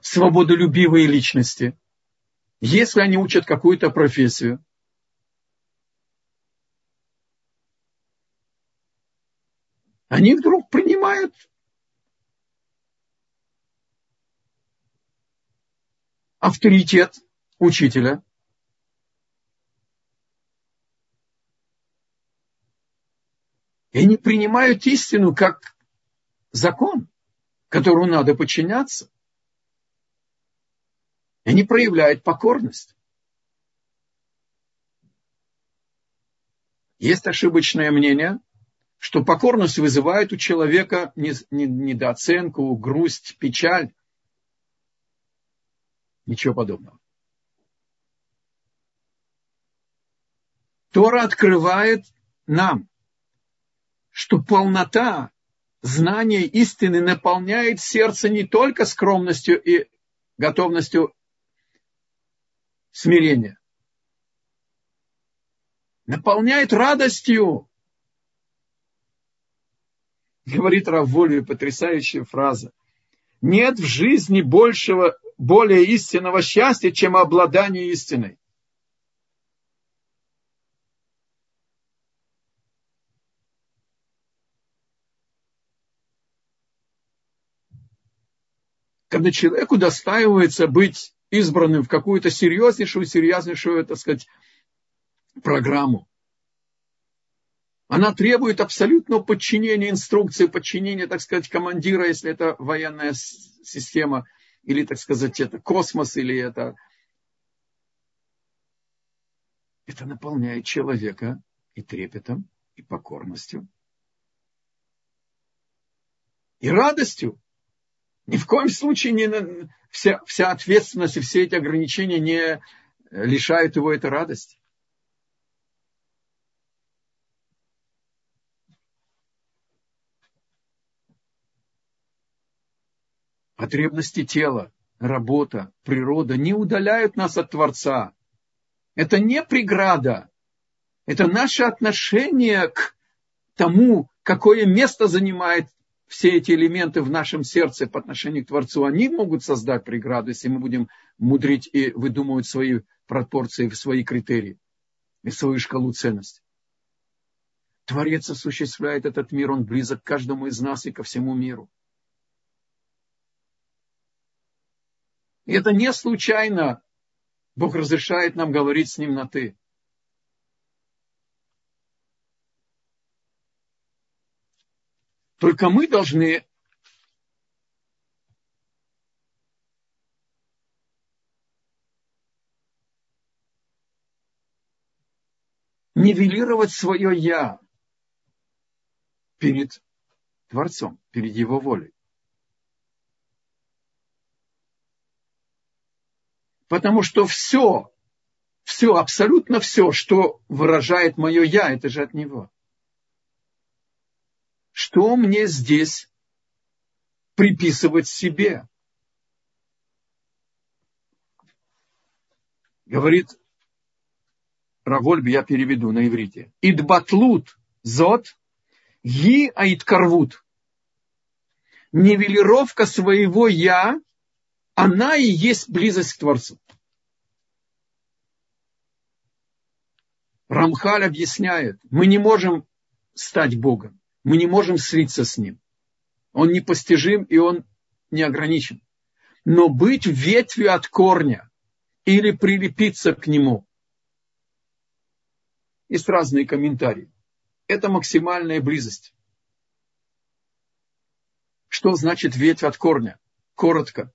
свободолюбивые личности, если они учат какую-то профессию, они вдруг принимают авторитет учителя. И они принимают истину как закон, которому надо подчиняться. И они проявляют покорность. Есть ошибочное мнение, что покорность вызывает у человека недооценку, грусть, печаль. Ничего подобного. Тора открывает нам, что полнота знания истины наполняет сердце не только скромностью и готовностью смирения, наполняет радостью говорит Равволию потрясающая фраза. Нет в жизни большего, более истинного счастья, чем обладание истиной. Когда человеку достаивается быть избранным в какую-то серьезнейшую, серьезнейшую, так сказать, программу, она требует абсолютного подчинения инструкции, подчинения, так сказать, командира, если это военная система, или, так сказать, это космос, или это... Это наполняет человека и трепетом, и покорностью, и радостью. Ни в коем случае не, вся, вся ответственность и все эти ограничения не лишают его этой радости. потребности тела, работа, природа не удаляют нас от Творца. Это не преграда. Это наше отношение к тому, какое место занимает все эти элементы в нашем сердце по отношению к Творцу. Они могут создать преграду, если мы будем мудрить и выдумывать свои пропорции, свои критерии и свою шкалу ценностей. Творец осуществляет этот мир, он близок к каждому из нас и ко всему миру. И это не случайно Бог разрешает нам говорить с ним на «ты». Только мы должны нивелировать свое «я» перед Творцом, перед Его волей. Потому что все, все, абсолютно все, что выражает мое я, это же от него. Что мне здесь приписывать себе? Говорит Равольб, я переведу на иврите. Идбатлут зот Ги аиткарвут. Нивелировка своего я, она и есть близость к Творцу. Рамхаль объясняет, мы не можем стать Богом, мы не можем слиться с Ним. Он непостижим и он не ограничен. Но быть ветвью от корня или прилепиться к нему. Есть разные комментарии. Это максимальная близость. Что значит ветвь от корня? Коротко.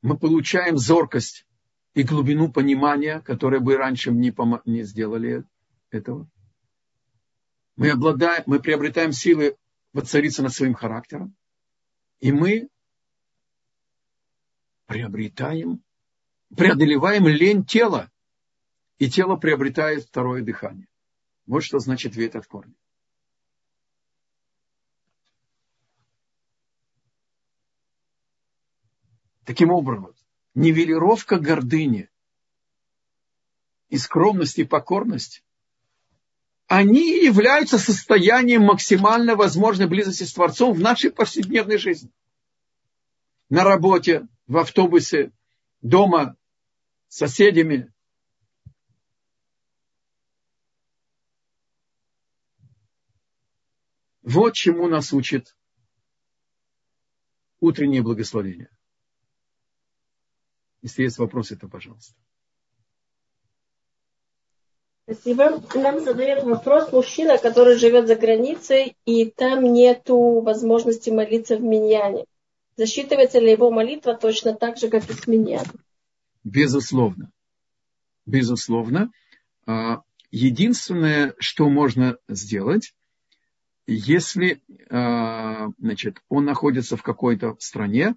Мы получаем зоркость и глубину понимания, которые бы раньше не, пом- не сделали этого. Мы, обладаем, мы приобретаем силы воцариться над своим характером. И мы приобретаем, преодолеваем лень тела. И тело приобретает второе дыхание. Вот что значит ветвь от корня. Таким образом, нивелировка гордыни и скромности и покорности, они являются состоянием максимально возможной близости с Творцом в нашей повседневной жизни. На работе, в автобусе, дома, с соседями. Вот чему нас учит утреннее благословение. Если есть вопросы, то пожалуйста. Спасибо. Нам задает вопрос мужчина, который живет за границей, и там нету возможности молиться в Миньяне. Засчитывается ли его молитва точно так же, как и с Миньяном? Безусловно. Безусловно. А, единственное, что можно сделать, если а, значит, он находится в какой-то стране,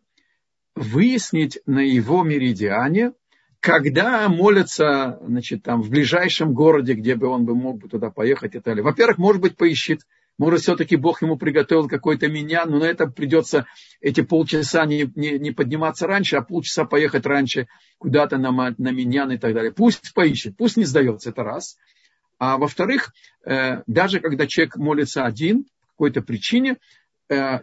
выяснить на его меридиане, когда молятся значит, там, в ближайшем городе, где бы он бы мог бы туда поехать и так далее. Во-первых, может быть, поищет. Может, все-таки Бог ему приготовил какой-то меня, но на это придется эти полчаса не, не, не подниматься раньше, а полчаса поехать раньше куда-то на, на меня и так далее. Пусть поищет, пусть не сдается, это раз. А во-вторых, э, даже когда человек молится один, по какой-то причине,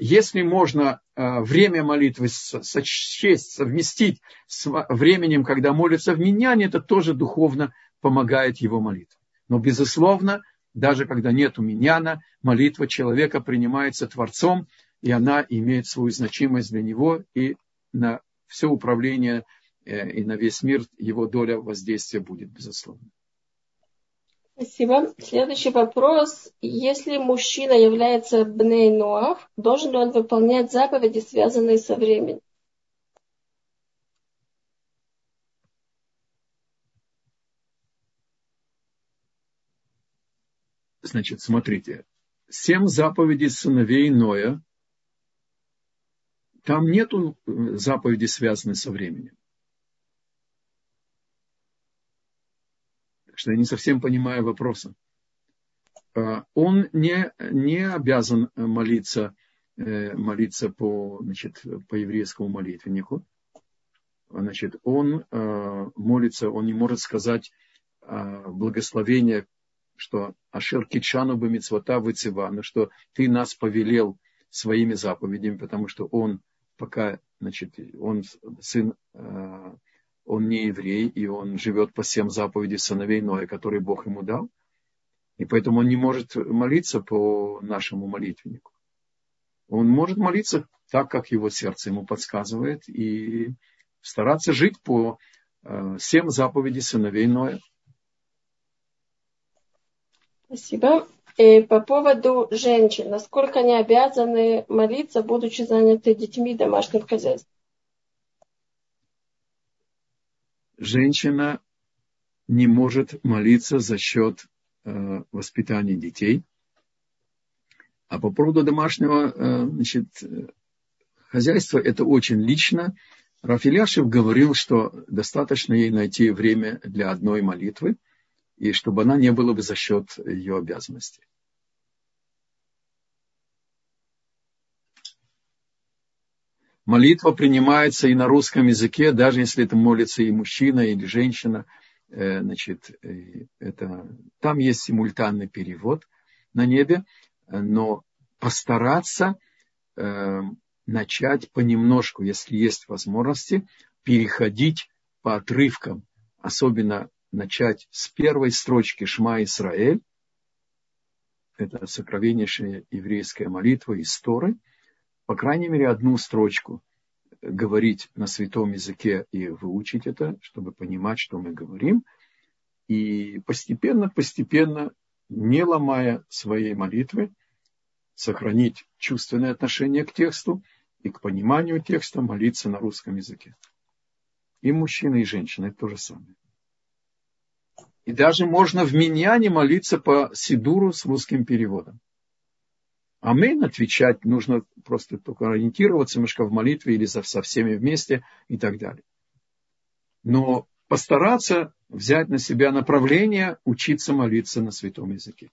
если можно э, время молитвы сочесть, совместить с временем, когда молится в миньяне, это тоже духовно помогает его молитве. Но, безусловно, даже когда нет миньяна, молитва человека принимается Творцом, и она имеет свою значимость для него, и на все управление э, и на весь мир его доля воздействия будет, безусловно. Спасибо. Следующий вопрос. Если мужчина является бней ноах, должен ли он выполнять заповеди, связанные со временем? Значит, смотрите. Семь заповедей сыновей Ноя. Там нету заповедей, связанных со временем. Что я не совсем понимаю вопроса. А, он не, не обязан молиться, э, молиться по, значит, по еврейскому молитвеннику. Значит, он а, молится, он не может сказать а, благословение, что Ашер Кичану бы мецвата выцевана, что ты нас повелел своими заповедями, потому что он пока, значит, он сын он не еврей, и он живет по всем заповедям сыновей Ноя, которые Бог ему дал. И поэтому он не может молиться по нашему молитвеннику. Он может молиться так, как его сердце ему подсказывает, и стараться жить по э, всем заповедям сыновей Ноя. Спасибо. И по поводу женщин, насколько они обязаны молиться, будучи заняты детьми домашним хозяйством? Женщина не может молиться за счет э, воспитания детей. А по поводу домашнего э, значит, хозяйства, это очень лично. Рафиляшев говорил, что достаточно ей найти время для одной молитвы, и чтобы она не была бы за счет ее обязанностей. Молитва принимается и на русском языке, даже если это молится и мужчина, или женщина, э, значит, э, это, там есть симультанный перевод на небе, но постараться э, начать понемножку, если есть возможности, переходить по отрывкам, особенно начать с первой строчки Шма Исраэль, это сокровеннейшая еврейская молитва из Торы, по крайней мере, одну строчку говорить на святом языке и выучить это, чтобы понимать, что мы говорим, и постепенно, постепенно, не ломая своей молитвы, сохранить чувственное отношение к тексту и к пониманию текста, молиться на русском языке. И мужчина, и женщина, это то же самое. И даже можно в Миньяне молиться по Сидуру с русским переводом. Амин отвечать нужно просто только ориентироваться немножко в молитве или со, со всеми вместе и так далее. Но постараться взять на себя направление, учиться молиться на святом языке.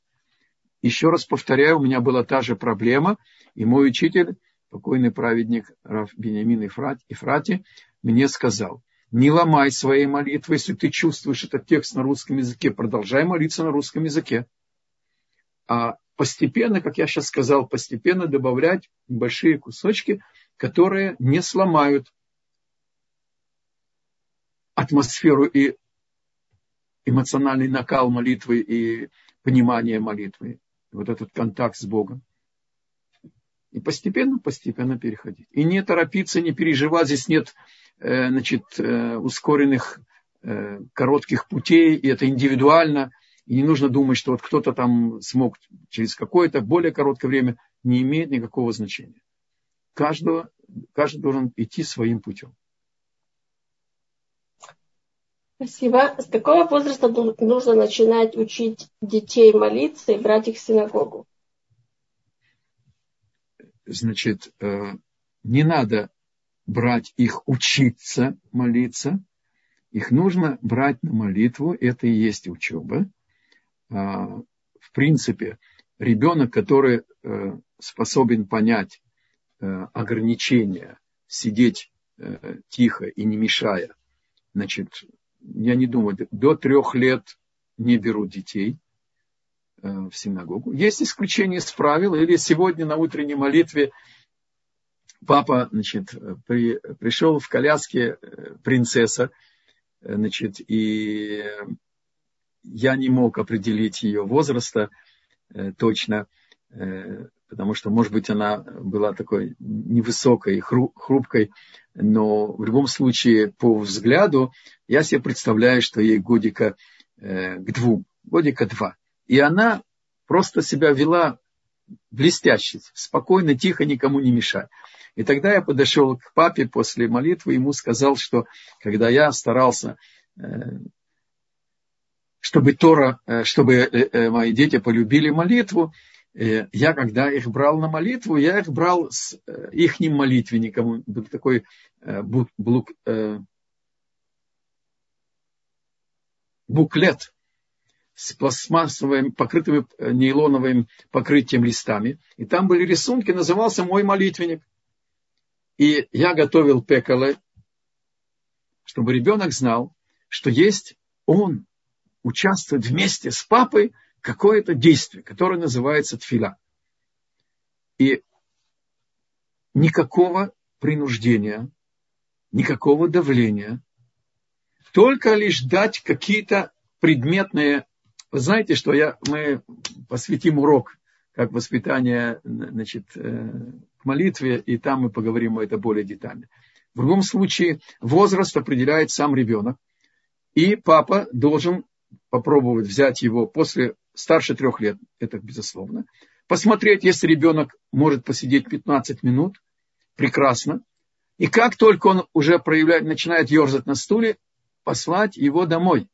Еще раз повторяю, у меня была та же проблема, и мой учитель, покойный праведник Раф Бениамин Ифрати, мне сказал, не ломай своей молитвы, если ты чувствуешь этот текст на русском языке, продолжай молиться на русском языке. А постепенно, как я сейчас сказал, постепенно добавлять большие кусочки, которые не сломают атмосферу и эмоциональный накал молитвы и понимание молитвы, вот этот контакт с Богом. И постепенно, постепенно переходить. И не торопиться, не переживать. Здесь нет Э, значит, э, ускоренных э, коротких путей, и это индивидуально, и не нужно думать, что вот кто-то там смог через какое-то более короткое время, не имеет никакого значения. Каждого, каждый должен идти своим путем. Спасибо. С какого возраста нужно начинать учить детей молиться и брать их в синагогу? Значит, не надо брать их учиться молиться, их нужно брать на молитву, это и есть учеба. А, в принципе, ребенок, который э, способен понять э, ограничения, сидеть э, тихо и не мешая, значит, я не думаю, до трех лет не берут детей в синагогу. Есть исключение из правил, или сегодня на утренней молитве папа, значит, при, пришел в коляске принцесса, значит, и я не мог определить ее возраста э, точно, потому что, может быть, она была такой невысокой, хрупкой, но в любом случае, по взгляду, я себе представляю, что ей годика к двум, годика два. И она просто себя вела блестяще, спокойно, тихо, никому не мешая. И тогда я подошел к папе после молитвы, ему сказал, что когда я старался, э, чтобы Тора, э, чтобы э, мои дети полюбили молитву, я, когда их брал на молитву, я их брал с их молитвенником. Был такой бук, буклет с пластмассовым, покрытым нейлоновым покрытием листами. И там были рисунки, назывался «Мой молитвенник». И я готовил пекале, чтобы ребенок знал, что есть он участвует вместе с папой какое-то действие, которое называется тфила. И никакого принуждения, никакого давления, только лишь дать какие-то предметные... Вы знаете, что я, мы посвятим урок, как воспитание значит, э, молитве, и там мы поговорим о этом более детально. В любом случае, возраст определяет сам ребенок, и папа должен попробовать взять его после старше трех лет, это безусловно, посмотреть, если ребенок может посидеть 15 минут, прекрасно, и как только он уже проявляет, начинает ерзать на стуле, послать его домой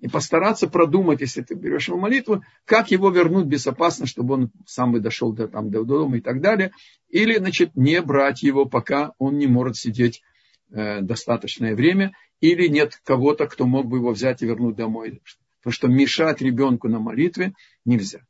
и постараться продумать, если ты берешь его молитву, как его вернуть безопасно, чтобы он сам бы дошел до, там, до дома и так далее. Или, значит, не брать его, пока он не может сидеть э, достаточное время, или нет кого-то, кто мог бы его взять и вернуть домой. Потому что мешать ребенку на молитве нельзя.